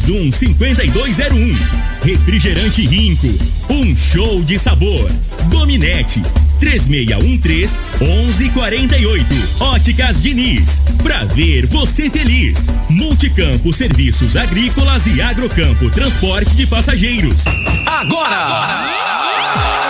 3621 5201. Refrigerante Rinco, um show de sabor. Dominete, 3613 1148. Óticas Diniz, pra ver você feliz. Multicampo Serviços Agrícolas e Agrocampo Transporte de Passageiros. Agora! Agora!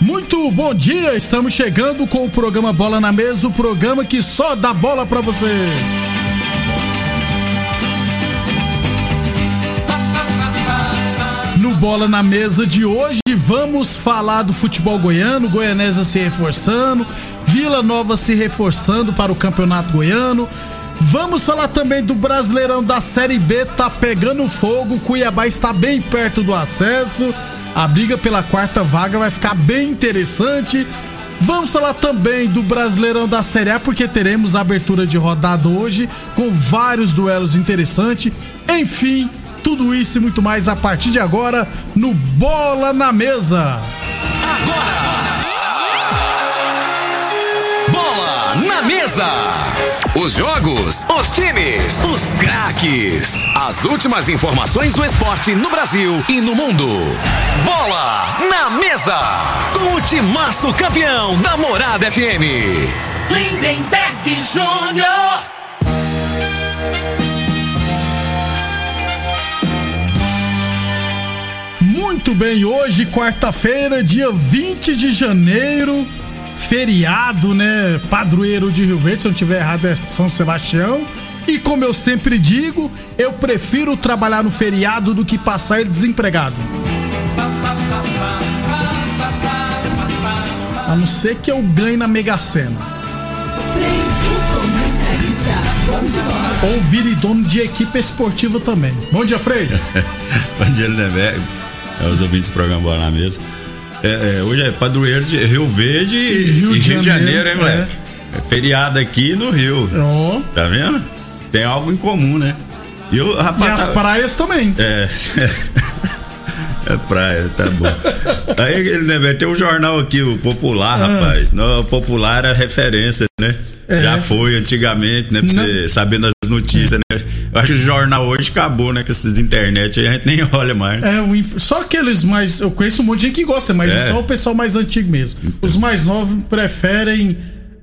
muito bom dia. Estamos chegando com o programa Bola na Mesa o programa que só dá bola pra você. No Bola na Mesa de hoje, vamos falar do futebol goiano, Goianésia se reforçando, Vila Nova se reforçando para o Campeonato Goiano. Vamos falar também do Brasileirão da Série B, tá pegando fogo, Cuiabá está bem perto do acesso. A briga pela quarta vaga vai ficar bem interessante. Vamos falar também do Brasileirão da Série A, porque teremos a abertura de rodada hoje, com vários duelos interessantes. Enfim, tudo isso e muito mais a partir de agora no Bola na Mesa. Agora! Bola na Mesa! Os jogos, os times, os craques. As últimas informações do esporte no Brasil e no mundo. Bola na Mesa! Com o timaço campeão da Morada FM. Lindenberg Júnior. Muito bem, hoje, quarta-feira, dia 20 de janeiro, feriado, né? Padroeiro de Rio Verde, se eu não tiver errado, é São Sebastião. E como eu sempre digo, eu prefiro trabalhar no feriado do que passar ele desempregado. A não ser que eu ganhe na Mega Sena. Ou vire dono de equipe esportiva também. Bom dia, Frei. Bom dia, Lindenberg. É, os ouvintes do programa Bola na Mesa. É, é, hoje é padroeiro de Rio Verde e Rio, e de, Rio Janeiro, de Janeiro, hein, moleque? É. feriado aqui no Rio. Oh. Tá vendo? Tem algo em comum, né? E, eu, rapaz, e as tá... praias também. É. É praia, tá bom. Aí né, tem um jornal aqui, o Popular, ah. rapaz. No, o Popular é referência, né? É. Já foi antigamente, né? Pra Não. você saber das notícias, né? Eu acho que o jornal hoje acabou, né? Com essas internet aí a gente nem olha mais. É, o, só aqueles mais. Eu conheço um monte de gente que gosta, mas é. só o pessoal mais antigo mesmo. Os mais novos preferem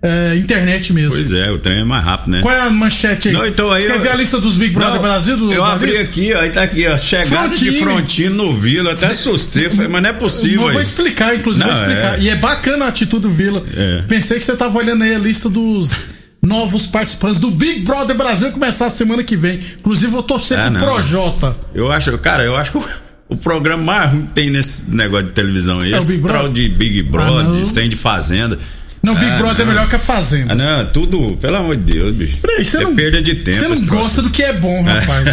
é, internet mesmo. Pois é, o trem é mais rápido, né? Qual é a manchete aí? Não, então aí Você eu... quer ver a lista dos Big Brother não, Brasil? Do, eu abri aqui, aí tá aqui, ó. Chegada de Frontino no Vila, até assustei, falei, mas não é possível. Não, vou explicar, inclusive, não, vou explicar. É... E é bacana a atitude do Vila. É. Pensei que você tava olhando aí a lista dos novos participantes do Big Brother Brasil começar a semana que vem. Inclusive, eu torcer é, pro Projota. Eu acho, cara, eu acho que o programa mais ruim que tem nesse negócio de televisão aí. É esse Big de Big Brother, ah, tem de Fazenda. Não, Big ah, Brother é não. é melhor que a Fazenda. Ah, não, tudo, pelo amor de Deus, bicho. Peraí, você é não, perda de tempo. Você não gosta do que é bom, rapaz.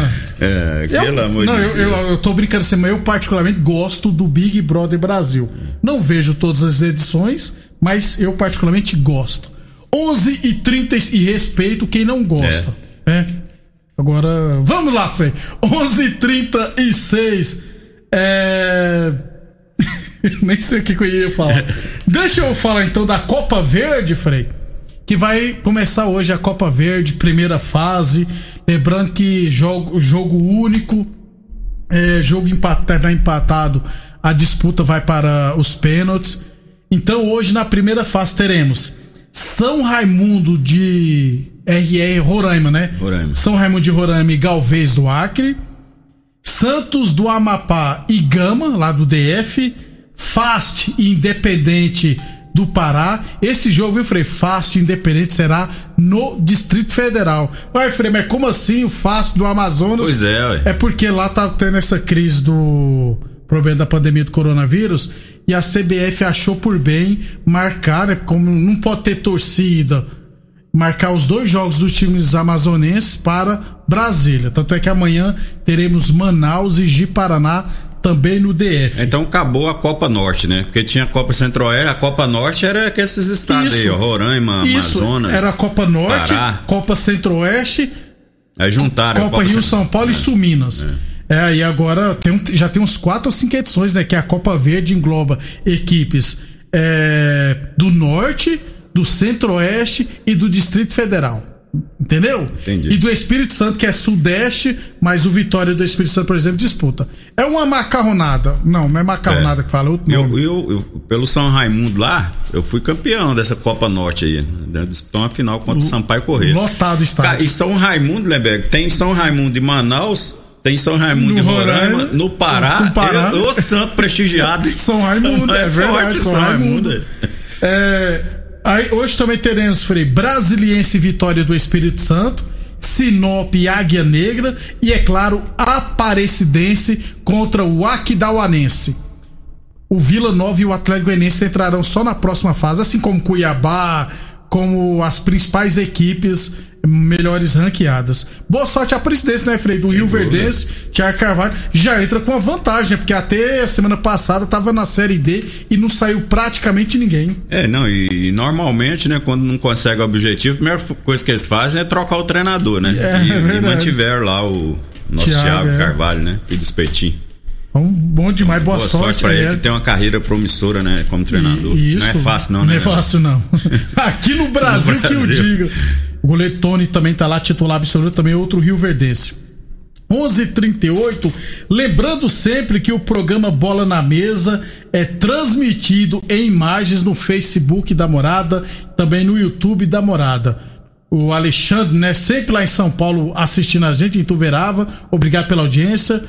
é, pelo eu, amor não, de eu, Deus. Eu, eu tô brincando assim, mas eu particularmente gosto do Big Brother Brasil. Não vejo todas as edições, mas eu particularmente gosto. 11 e 30 e respeito quem não gosta. É. é. Agora, vamos lá, Frei. 11 e 36 É. Nem sei o que, que eu ia falar. Deixa eu falar então da Copa Verde, Frei. Que vai começar hoje a Copa Verde, primeira fase. Lembrando que jogo, jogo único, é, jogo empatado, empatado, a disputa vai para os pênaltis. Então hoje na primeira fase teremos São Raimundo de RR Roraima, né? Roraima. São Raimundo de Roraima e Galvez do Acre. Santos do Amapá e Gama, lá do DF. Fast e Independente do Pará. Esse jogo, viu, Frei? Fast Independente será no Distrito Federal. Vai, Frei, mas como assim o Fast do Amazonas? Pois é, ué. É porque lá tá tendo essa crise do problema da pandemia do coronavírus e a CBF achou por bem marcar, né, como não pode ter torcida, marcar os dois jogos dos times amazonenses para Brasília. Tanto é que amanhã teremos Manaus e Ji-Paraná também no DF. Então acabou a Copa Norte, né? Porque tinha a Copa Centro-Oeste, a Copa Norte era que esses estados Isso. aí, ó, Roraima, Isso, Amazonas. Era a Copa Norte, Pará. Copa Centro-Oeste, Aí juntaram a Copa Rio, São Paulo e Sul Minas. É, e agora tem já tem uns quatro ou cinco edições, né? Que a Copa Verde engloba equipes é, do Norte, do Centro-Oeste e do Distrito Federal. Entendeu? Entendi. E do Espírito Santo, que é Sudeste, mas o Vitória do Espírito Santo, por exemplo, disputa. É uma macarronada. Não, não é macarronada É. que fala, é outro nome. Eu, eu, eu- pelo São Raimundo lá, eu fui campeão dessa Copa Norte aí. né? Disputou uma final contra o Sampaio Correia. Lotado. Cara, e São Raimundo, Lemberg, tem São Raimundo de Manaus, tem São Raimundo No Roraima, Roraima, no Pará, Pará. Eu, o santo prestigiado. São Raimundo, é verdade, forte, São Raimundo. É, aí, hoje também teremos, Frei, Brasiliense Vitória do Espírito Santo, Sinop e Águia Negra e, é claro, Aparecidense contra o Aquidauanense. O Vila Nova e o Atlético Goianiense entrarão só na próxima fase, assim como Cuiabá, como as principais equipes melhores ranqueadas. Boa sorte à presidência, né, Frei? Do Rio. Verdense, Thiago Carvalho, já entra com a vantagem, né? Porque até a semana passada tava na Série D e não saiu praticamente ninguém. É, não, e, e normalmente, né, quando não consegue o objetivo, a primeira coisa que eles fazem é trocar o treinador, né? É, e, é e mantiveram lá o nosso Thiago, Thiago, é. Carvalho, né? Filho do Espetinho. Então, bom demais, boa, Boa sorte, pra é. ele, que tem uma carreira promissora, né, como treinador. E- não é fácil, não, né? Não é fácil, não. Aqui no Brasil, No que eu Brasil. diga. O goleiro Tony também tá lá, titular absoluto, também outro Rio Verdense. 11:38. Lembrando sempre que o programa Bola na Mesa é transmitido em imagens no Facebook da Morada, também no YouTube da Morada. O Alexandre, né, sempre lá em São Paulo assistindo a gente, em Tuverava. Obrigado pela audiência.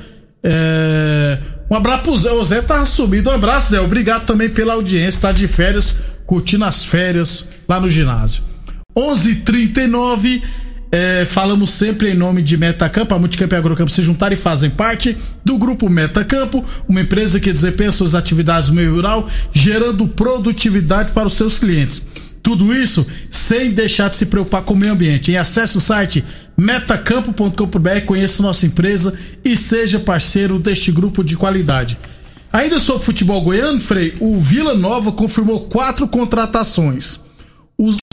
É, Um abraço pro Zé. O Zé tá subido. Um abraço, Zé. Obrigado também pela audiência. Tá de férias, curtindo as férias lá no ginásio. 11:39 é, falamos sempre em nome de Metacampo, a Multicampo e a Agrocampo se juntaram e fazem parte do grupo Metacampo, uma empresa que desempenha suas atividades no meio rural, gerando produtividade para os seus clientes. Tudo isso sem deixar de se preocupar com o meio ambiente. Acesse o site metacampo.com.br, conheça nossa empresa e seja parceiro deste grupo de qualidade. Ainda sobre futebol goiano, Frei, o Vila Nova confirmou quatro contratações.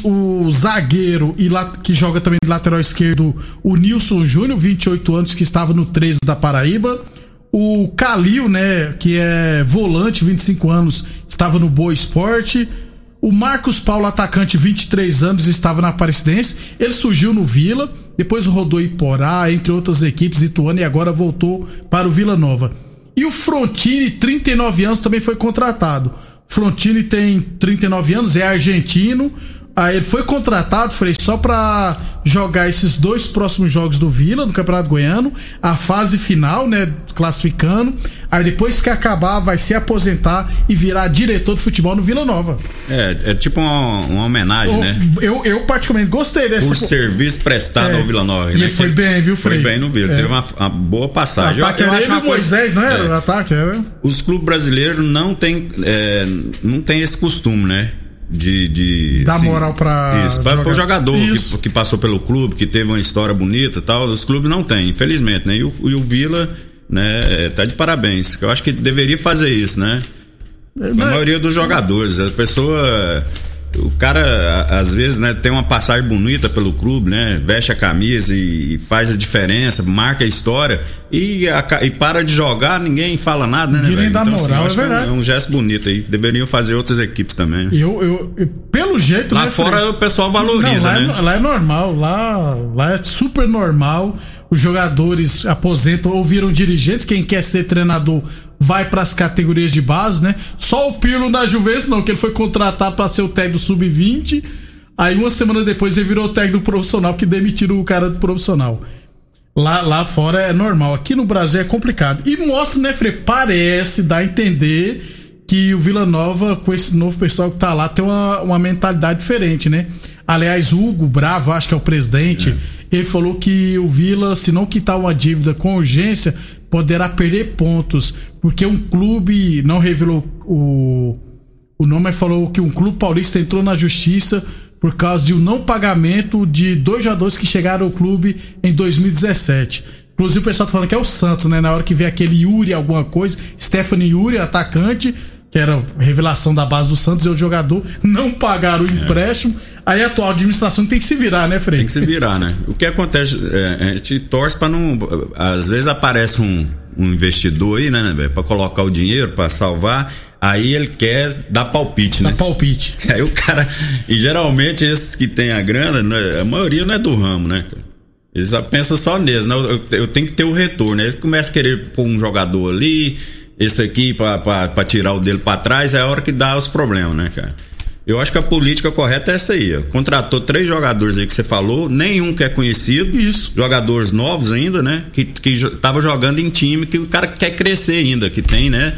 O, zagueiro e la- que joga também de lateral esquerdo, o Nilson Júnior, 28 anos, que estava no 13 da Paraíba. O Calil, né, que é volante, 25 anos, estava no Boa Esporte. O Marcos Paulo, atacante, 23 anos, estava na Aparecidense. Ele surgiu no Vila, depois rodou Iporá, entre outras equipes, Ituano, e agora voltou para o Vila Nova. E o Frontini, 39 anos, também foi contratado. Frontini tem 39 anos, é argentino. Aí ele foi contratado, Frei, só pra jogar esses dois próximos jogos do Vila no Campeonato Goiano, a fase final, né, classificando. Aí depois que acabar, vai se aposentar e virar diretor de futebol no Vila Nova. É, é tipo uma, uma homenagem, né? Eu, eu particularmente gostei dessa. Por serviço prestado É. ao Vila Nova. E né? ele foi bem, viu, Foi Frei? bem no Vila, É. teve uma, uma boa passagem. ataque eu, eu era acho uma o coisa- Moisés, não era? é. O ataque era. os clubes brasileiros não têm é, não tem esse costume, né? De, de Dar moral pra isso, pra, pro jogador. que, que passou pelo clube, que teve uma história bonita e tal, os clubes não têm, infelizmente, né? E o, e o Vila, né, é, tá de parabéns. Eu acho que deveria fazer isso, né? A Não, maioria dos jogadores, a pessoa. O cara, a- às vezes, né, tem uma passagem bonita pelo clube, né? Veste a camisa e faz a diferença, marca a história e, aca- e para de jogar, ninguém fala nada, né? Ninguém velho? dá então, assim, moral, acho é que verdade. É um gesto bonito aí. Deveriam fazer outras equipes também. Eu, eu, eu- pelo jeito. Lá né, fora o pessoal valoriza, Não, lá, né? é, lá é normal, lá, lá é super normal. Os jogadores aposentam ou viram dirigentes. Quem quer ser treinador vai para as categorias de base, né? Só o Pirlo na Juventus, não, que ele foi contratado para ser o técnico sub-20. Aí uma semana depois ele virou técnico profissional, que demitiram o cara do profissional. Lá, lá fora é normal. Aqui no Brasil é complicado. E mostra, né, Frei? Parece, dá a entender que o Vila Nova, com esse novo pessoal que tá lá, tem uma, uma mentalidade diferente, né? Aliás, o Hugo Bravo, acho que é o presidente, ele falou que o Vila, se não quitar uma dívida com urgência, poderá perder pontos. Porque um clube não revelou o, o nome, mas falou que um clube paulista entrou na justiça por causa de um não pagamento de dois jogadores que chegaram ao clube em 2017. Inclusive o pessoal tá falando que é o Santos, né? Na hora que vê aquele Yuri alguma coisa, Stephanie Yuri, atacante, que era revelação da base do Santos, e o jogador não pagaram o empréstimo. É. Aí a atual administração tem que se virar, né, Frei? Tem que se virar, né? O que acontece, é, a gente torce para não. Às vezes aparece um, um investidor aí, né, né para colocar o dinheiro, para salvar. Aí ele quer dar palpite, né? Dar palpite. Aí o cara. E geralmente esses que tem a grana, né, a maioria não é do ramo, né? Eles pensam só neles, né? Eu, eu, tenho que ter o retorno. Eles começam a querer pôr um jogador ali, esse aqui para tirar o dele para trás, é a hora que dá os problemas, né, cara? Eu acho que a política correta é essa aí. Ó. Contratou três jogadores aí que você falou, nenhum que é conhecido. Isso. Jogadores novos ainda, né? Que, que tava jogando em time que o cara quer crescer ainda, que tem, né?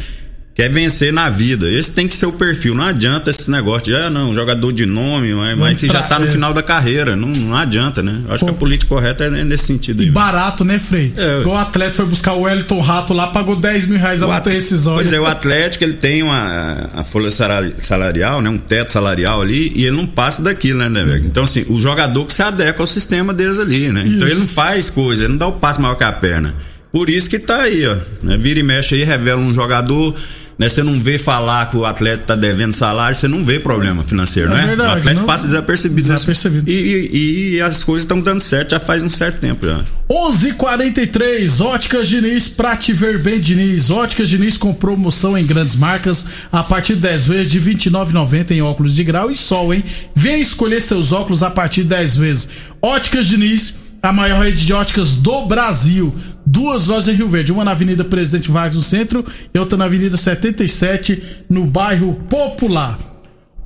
Quer vencer na vida. Esse tem que ser o perfil. Não adianta esse negócio de, ah, não, jogador de nome, mas, mas que já tá no é. final da carreira. Não, não adianta, né? Eu acho Pô. que a política correta é nesse sentido. E aí, barato, né, Frei? É, Igual o atleta foi buscar o Wellington Rato lá, pagou 10 mil reais a multa rescisória. Pois é, o Atlético, ele tem uma a folha salarial, né? Um teto salarial ali, e ele não passa daquilo, né, né, velho? Então, assim, o jogador que se adequa ao sistema deles ali, né? Isso. Então ele não faz coisa, ele não dá o passo maior que a perna. Por isso que tá aí, ó. Né? Vira e mexe aí, revela um jogador né? Você não vê falar que o atleta está devendo salário, você não vê problema financeiro, é né? Verdade, o atleta não, passa desapercebido. desapercebido. E, e, e, as coisas estão dando certo já faz um certo tempo já. 11:43 Óticas Diniz, pra te ver bem Diniz. Óticas Diniz com promoção em grandes marcas a partir de 10 vezes de 29,90 em óculos de grau e sol, hein? Vem escolher seus óculos a partir de 10 vezes. Óticas Diniz a maior rede de óticas do Brasil. Duas lojas em Rio Verde, uma na Avenida Presidente Vargas no centro e outra na Avenida 77 no bairro Popular.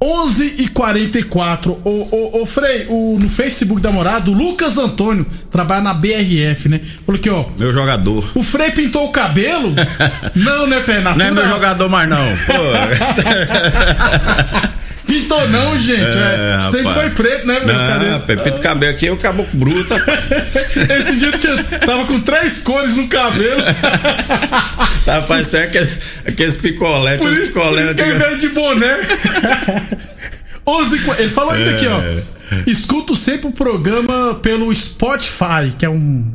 11 e 44 o, o, o Frei, o, no Facebook da morada, o Lucas Antônio trabalha na BRF, né? Falou que, ó. Meu jogador. O Frei pintou o cabelo? não, né, Fernando? Não é meu jogador mais, não. Pô. Pintou não, gente. É, é, sempre foi preto, né, meu cabelo? Pinto cabelo aqui é o caboclo bruto. Esse dia eu tinha, tava com três cores no cabelo. Tava parecendo aqueles, aqueles picolé, por isso, picolé. Por isso que de boné. 11, ele falou ainda é. aqui, ó. Escuto sempre o programa pelo Spotify, que é um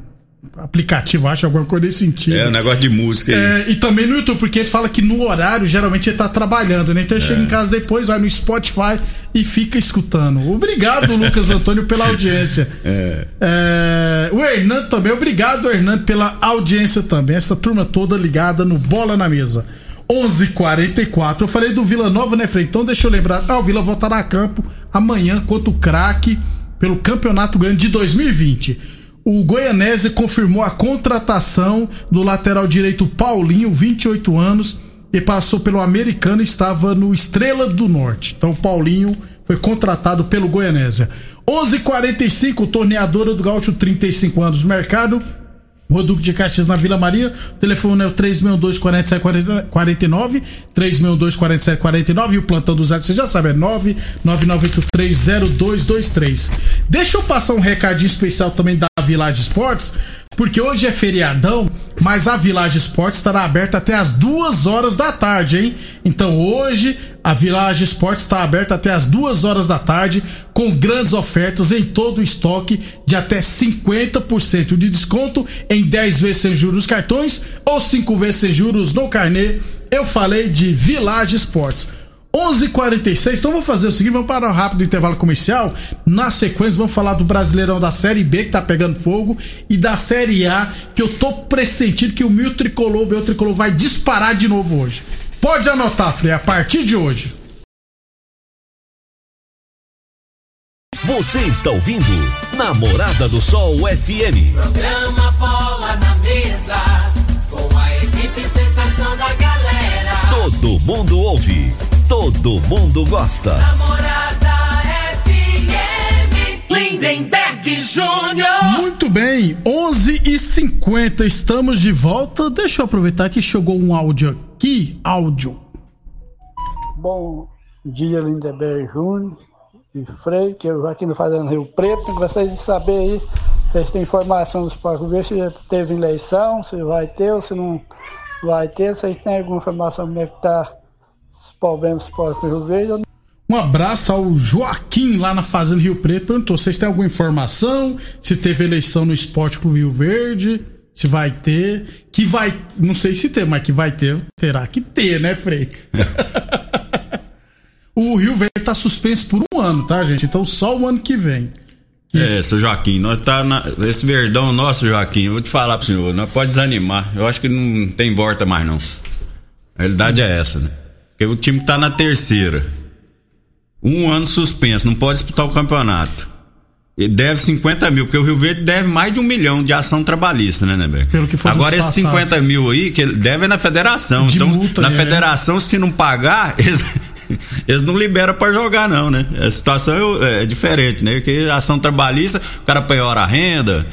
aplicativo, acho, alguma coisa nesse sentido. É, um negócio de música aí. É, e também no YouTube, porque ele fala que no horário, geralmente ele tá trabalhando, né? Então ele é. chega em casa depois, vai no Spotify e fica escutando. Obrigado, Lucas Antônio, pela audiência. É. é. o Hernando também, obrigado, Hernando, pela audiência também. Essa turma toda ligada no Bola na Mesa. 11:44. Eu falei do Vila Nova, né, Frei? Então deixa eu lembrar. Ah, o Vila voltará a campo amanhã contra o craque pelo Campeonato Grande de 2020 o Goianese confirmou a contratação do lateral direito Paulinho, 28 anos, e passou pelo americano e estava no Estrela do Norte. Então, Paulinho foi contratado pelo Goianésia. 11:45 torneadora do Gaúcho, 35 anos no mercado. Roduque de Caxias na Vila Maria. O telefone é o 362 4749 362 4749 e o plantão do Zé, você já sabe, é 999830223. Deixa eu passar um recadinho especial também da Village Esportes, porque hoje é feriadão, mas a Village Esportes estará aberta até as duas horas da tarde, hein? Então hoje a Village Esportes está aberta até as duas horas da tarde, com grandes ofertas em todo o estoque de até 50% de desconto em 10 vezes sem juros cartões ou 5 vezes sem juros no carnê. Eu falei de Village Esportes. 11:46. Então vamos fazer o seguinte, vamos parar um rápido intervalo comercial. Na sequência vamos falar do Brasileirão da Série B que tá pegando fogo e da Série A que eu tô pressentindo que o meu tricolor, o meu tricolor vai disparar de novo hoje. Pode anotar, Frei, a partir de hoje. Você está ouvindo Namorada do Sol FM. Programa Bola na Mesa com a equipe sensação da galera. Todo mundo ouve todo mundo gosta. Namorada FM, Lindenberg Júnior. Muito bem, 11 e 50 estamos de volta. Deixa eu aproveitar que chegou um áudio aqui. Áudio. Bom dia, Lindenberg Júnior e Frei, que eu aqui no Fazendo Rio Preto. Gostaria de saber aí, vocês têm informação dos próximos ver se teve eleição, se vai ter ou se não vai ter. Vocês têm alguma informação como é que tá os problemas Rio Verde. Um abraço ao Joaquim lá na Fazenda Rio Preto. Perguntou: vocês têm alguma informação? Se teve eleição no Esporte Clube Rio Verde? Se vai ter? Que vai. Não sei se tem, mas que vai ter, terá que ter, né, Frei? o Rio Verde tá suspenso por um ano, tá, gente? Então só o ano que vem. Que... É, seu Joaquim, nós tá na, esse verdão nosso, Joaquim, eu vou te falar pro senhor, não pode desanimar. Eu acho que não tem volta mais não. A realidade é essa, né? Porque o time tá na terceira. Um ano suspenso, não pode disputar o campeonato. Ele deve 50 mil, porque o Rio Verde deve mais de um milhão de ação trabalhista, né, Neber? Pelo que foi Agora, esses 50 mil aí, que ele deve é na federação. De então, multa, na é. federação, se não pagar, eles, eles não liberam para jogar, não, né? A situação é, é, diferente, né? Porque ação trabalhista, o cara penhora a renda,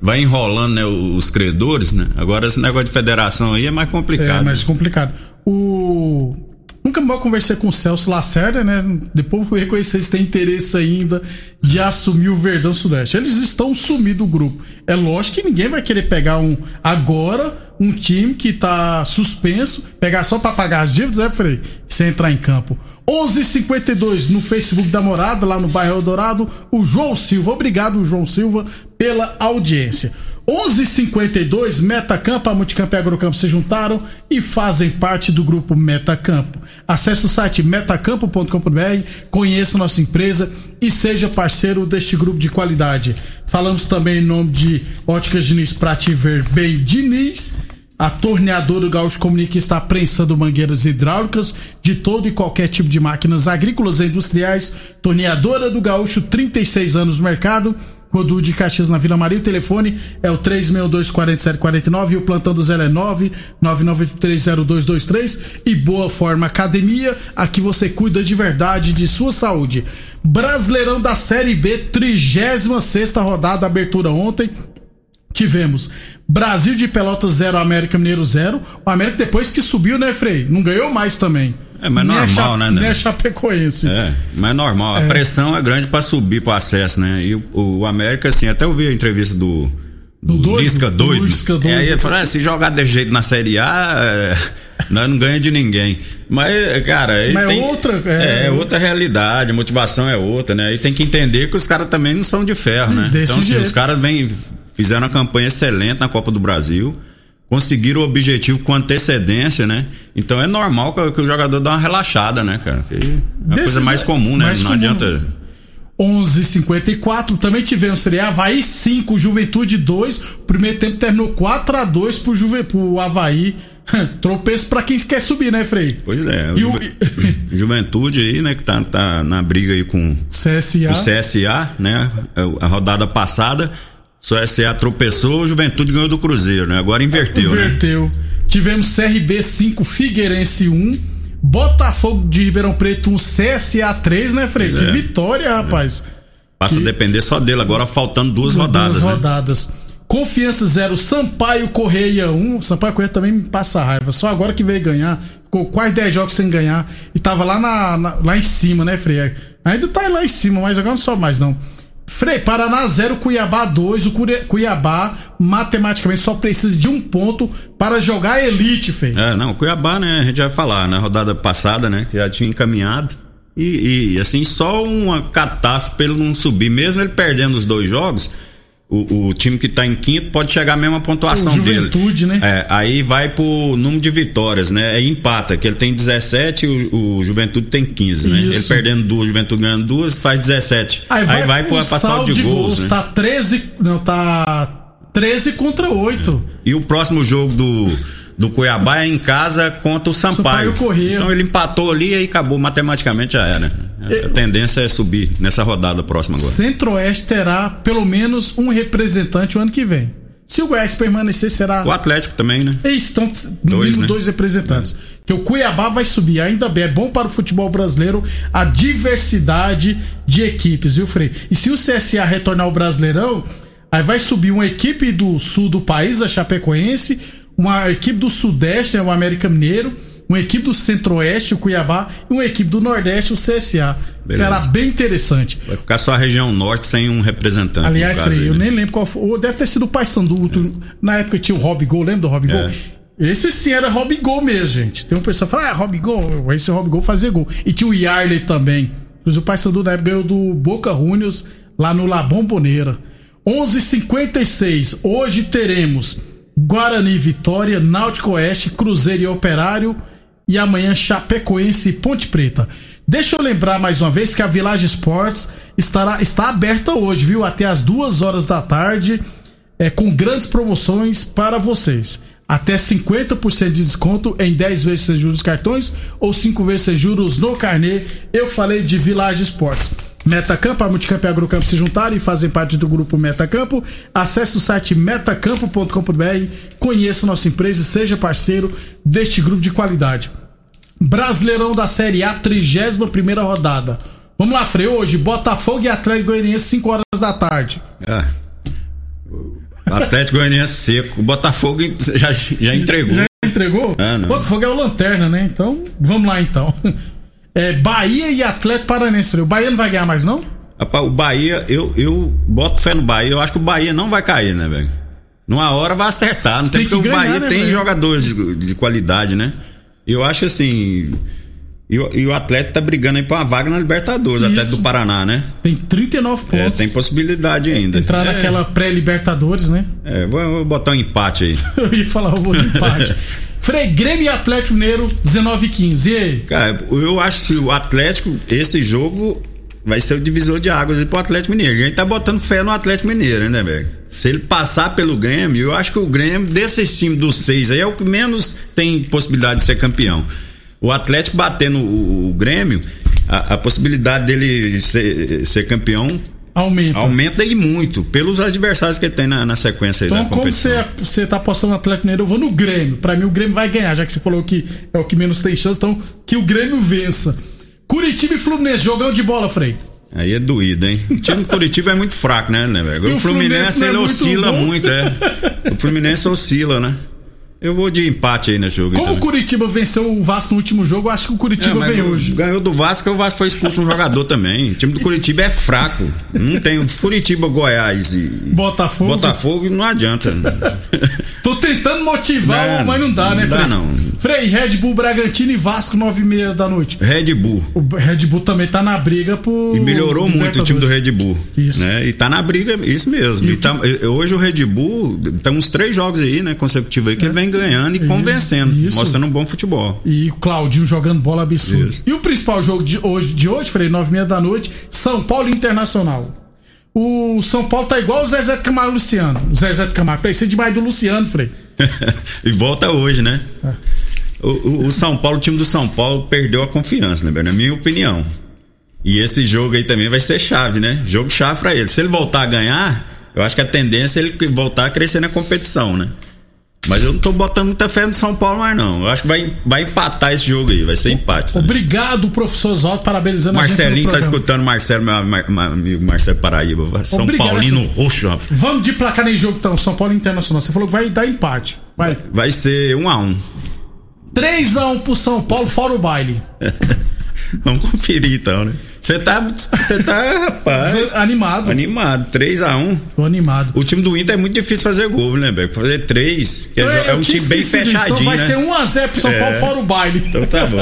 vai enrolando né, os credores, né? Agora, esse negócio de federação aí é mais complicado. É mais complicado. O Nunca mal conversei com o Celso Lacerda, né? Depois vou reconhecer se tem interesse ainda de assumir o Verdão Sudeste. Eles estão sumidos do grupo. É lógico que ninguém vai querer pegar um agora um time que tá suspenso, pegar só para pagar as dívidas, é, Frei? Sem entrar em campo. 11:52 no Facebook da Morada, lá no bairro Eldorado, o João Silva. Obrigado, João Silva, pela audiência. 11:52 Metacampo, a Multicampo e Agrocampo se juntaram e fazem parte do grupo Metacampo. Acesse o site metacampo.com.br, conheça nossa empresa e seja parceiro deste grupo de qualidade. Falamos também em nome de Óticas Diniz Prativer Bem Diniz. A torneadora Gaúcho comunica está prensando mangueiras hidráulicas de todo e qualquer tipo de máquinas agrícolas e industriais. Torneadora do Gaúcho, 36 anos no mercado Rodu de Caxias na Vila Maria. O telefone é o 362-4749 e o plantão do Zé é 999830223. E Boa Forma Academia, aqui você cuida de verdade de sua saúde. Brasileirão da Série B, 36 rodada, abertura ontem. Tivemos Brasil de Pelotas 0, América Mineiro 0. O América depois que subiu, né, Frei? Não ganhou mais também. É, mas nem normal, né, né? A Chapecoense. É, mas é normal. A é. pressão é grande para subir pro acesso, né? E o, o, América, assim, até eu vi a entrevista do. Do, do doido, Lisca doido. Do Lisca doido. E aí ele falou: ah, se jogar desse jeito na Série A, é, nós não ganha de ninguém. Mas, cara. Mas é tem, é outra. É, é, outra realidade, a motivação é outra, né? E tem que entender que os caras também não são de ferro, né? Desse então, assim, os caras vêm, fizeram uma campanha excelente na Copa do Brasil conseguiram o objetivo com antecedência, né? Então é normal que, que o jogador dê uma relaxada, né, cara? Que é a coisa mais comum, né? Mais Não comum. adianta. 11:54 também tivemos Série A, Havaí 5, Juventude 2. O primeiro tempo terminou 4 a 2 pro, Juve, pro Havaí. Tropeço pra quem quer subir, né, Frei? Pois é. E o... Juventude aí, né, que tá, tá na briga aí com CSA. o CSA, né? A rodada passada só SA tropeçou, Juventude ganhou do Cruzeiro, né? Agora inverteu, né? Inverteu. Né? Tivemos CRB 5, Figueirense 1, Botafogo de Ribeirão Preto 1, CSA 3, né, Frei? Que é. vitória, rapaz. É. Passa a depender só dele, agora faltando duas, duas rodadas. Duas né? rodadas. Confiança 0, Sampaio Correia 1. Sampaio Correia também me passa raiva. Só agora que veio ganhar. Ficou quase 10 jogos sem ganhar. E tava lá, na, na lá em cima, né, Frei? Ainda tá lá em cima, mas agora não sobe mais não. Frei, Paraná 0, Cuiabá 2. O Cuiabá, matematicamente, só precisa de um ponto para jogar elite, Frei. É, não, Cuiabá, né? A gente vai falar, na rodada passada, né? Já tinha encaminhado. E, e assim, só uma catástrofe ele não subir. Mesmo ele perdendo os dois jogos, o, o, time que tá em quinto pode chegar à mesma pontuação juventude, dele. né? É, aí vai pro número de vitórias, né? Aí empata, que ele tem 17 o, o Juventude tem 15, né? Ele perdendo duas, o Juventude ganhando duas, faz 17. Aí vai, aí vai pro passar de, de gols, gols né? Tá 13, não, tá 13 contra 8. É. E o próximo jogo do do Cuiabá é em casa contra o Sampaio. Sampaio então ele empatou ali e acabou matematicamente já era. A tendência é subir nessa rodada próxima agora. Centro-Oeste terá pelo menos um representante o ano que vem. Se o Goiás permanecer, será. O Atlético também, né? Estão no dois, mínimo né? dois representantes. É. Que o Cuiabá vai subir, ainda bem. É bom para o futebol brasileiro a diversidade de equipes, viu, Frei? E se o CSA retornar ao Brasileirão, aí vai subir uma equipe do sul do país, a Chapecoense, uma equipe do Sudeste, né, o América Mineiro, uma equipe do Centro-Oeste, o Cuiabá, e uma equipe do Nordeste, o CSA. Beleza. Cara, bem interessante. Vai ficar só a região norte sem um representante. Aliás, Frei, eu né? nem lembro qual foi. Deve ter sido o Paysandu. É. Na época tinha o Rob Gol, lembra do Rob Gol? É. Esse sim era Robigol mesmo, gente. Tem um pessoal que fala, ah, Robigol, esse Robigol fazia gol. E tinha o Yarley também. O Paysandu na época ganhou do Boca Juniors lá no La Bombonera. 11:56. Hoje teremos Guarani Vitória, Náutico Oeste, Cruzeiro e Operário e amanhã Chapecoense e Ponte Preta. Deixa eu lembrar mais uma vez que a Village Sports estará está aberta hoje, viu? Até as duas horas da tarde, é, com grandes promoções para vocês até 50% de desconto em 10 vezes sem juros cartões ou 5 vezes sem juros no carnê. Eu falei de Village Esportes. Metacampo, a Multicampo e a Agrocampo se juntaram e fazem parte do grupo Metacampo. Acesse o site metacampo.com.br, conheça nossa empresa e seja parceiro deste grupo de qualidade. Brasileirão da Série A, 31 rodada. Vamos lá, Frei. Hoje, Botafogo e Atlético Goianiense, 5 horas da tarde. Ah. Atlético Goianiense seco. O Botafogo já, já entregou. Já entregou? Ah. Botafogo é o Lanterna, né? Então, vamos lá então. É, Bahia e Atlético Paranense. O Bahia não vai ganhar mais, não? Rapaz, o Bahia, eu, eu boto fé no Bahia. Eu acho que o Bahia não vai cair, né, velho? Numa hora vai acertar. Não tem, tem porque ganhar, o Bahia né, tem jogadores de, de qualidade, né? Eu acho assim. E o, e o Atlético tá brigando aí pra uma vaga na Libertadores, Isso. Atlético do Paraná, né? Tem 39 pontos. É, tem possibilidade ainda. Entrar é. naquela pré-Libertadores, né? É, vou, vou, botar um empate aí. eu ia falar, eu vou de empate. Frei Grêmio e Atlético Mineiro, 19 e 15. E aí? Cara, eu acho que o Atlético, esse jogo vai ser o divisor de águas pro Atlético Mineiro. A gente tá botando fé no Atlético Mineiro, né, velho? Se ele passar pelo Grêmio, eu acho que o Grêmio, desses times dos seis aí, é o que menos tem possibilidade de ser campeão o Atlético batendo o, o Grêmio, a, a, possibilidade dele ser, ser campeão aumenta. Aumenta e muito, pelos adversários que ele tem na, na sequência então, da competição. Então, como você, você tá apostando no Atlético Mineiro, eu vou no Grêmio. Para mim, o Grêmio vai ganhar, já que você falou que é o que menos tem chance, então que o Grêmio vença. Curitiba e Fluminense, jogão de bola, Frei. Aí é doído, hein? O time do Curitiba é muito fraco, né, né velho? O, o, Fluminense, Fluminense ele é oscila muito, muito, é. O Fluminense oscila, né? Eu vou de empate aí no jogo. Como então. o Curitiba venceu o Vasco no último jogo, eu acho que o Curitiba é, hoje. Ganhou do Vasco, o Vasco foi expulso um jogador também. O time do Curitiba é fraco. Não tem Curitiba, Goiás e Botafogo. Botafogo não adianta. Tô tentando motivar, não, mas não dá, não né? Não dá não. Frei, Red Bull, Bragantino e Vasco, nove e meia da noite. Red Bull. O Red Bull também tá na briga por. E melhorou muito o time do Red Bull. Isso. Né? E tá na briga, isso mesmo. E, e tá, hoje o Red Bull, tem uns três jogos aí, né, consecutivos aí, que é. vem ganhando e, e convencendo, isso. mostrando um bom futebol. E o Claudinho jogando bola absurda. E o principal jogo de hoje, de hoje, Frei, nove e meia da noite, São Paulo Internacional. O São Paulo tá igual o Zezé de Camargo Luciano. O Zezé de Camargo, precisa demais do Luciano, Frei. e volta hoje, né? É. O, o, o, São Paulo, o time do São Paulo perdeu a confiança, né, Na minha opinião. E esse jogo aí também vai ser chave, né? Jogo chave para ele. Se ele voltar a ganhar, eu acho que a tendência é ele voltar a crescer na competição, né? Mas eu não tô botando muita fé no São Paulo mais não. Eu acho que vai, vai empatar esse jogo aí, vai ser empate. Né? Obrigado, professor Oswaldo, parabenizando Marcelinho a gente tá escutando Marcelo, meu, amigo Marcelo Paraíba. São Obrigado, Paulino roxo, rapaz. Vamos de placar nem jogo então, São Paulo Internacional. Você falou que vai dar empate. Vai. Vai ser um a um. 3x1 pro São Paulo, fora o baile. Vamos conferir então, né? Você tá, você tá, rapaz. Animado. Animado. 3x1. Tô animado. O time do Inter é muito difícil fazer gol, né, velho? Fazer 3, que é, é, um time bem fechadinho. Então vai né? ser 1x0 pro São é. Paulo fora o baile. Então tá bom.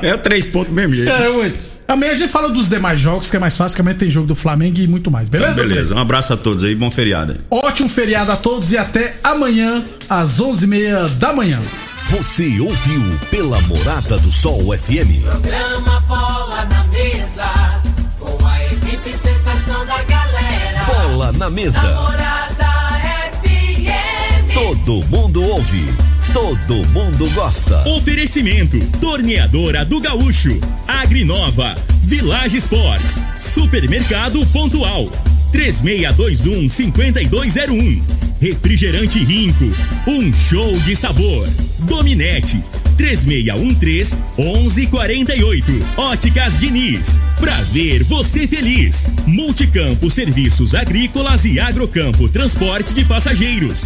É 3 pontos mesmo jeito. É, ué. Amanhã a gente fala dos demais jogos, que é mais fácil, que amanhã tem jogo do Flamengo e muito mais, beleza? Então, beleza, um abraço a todos aí, bom feriado. Ótimo feriado a todos e até amanhã, às 11h30 da manhã. Você ouviu pela Morada do Sol FM. Programa Bola na Mesa, com a equipe sensação da galera. Bola na Mesa. Morada FM. Todo mundo ouve, todo mundo gosta. Oferecimento: Torneadora do Gaúcho, Agrinova, Village Sports, Supermercado Pontual. 3621 5201. Refrigerante Rinco, um show de sabor. Dominete 3613 1148. Óticas Diniz, pra ver você feliz. Multicampo Serviços Agrícolas e Agrocampo Transporte de Passageiros.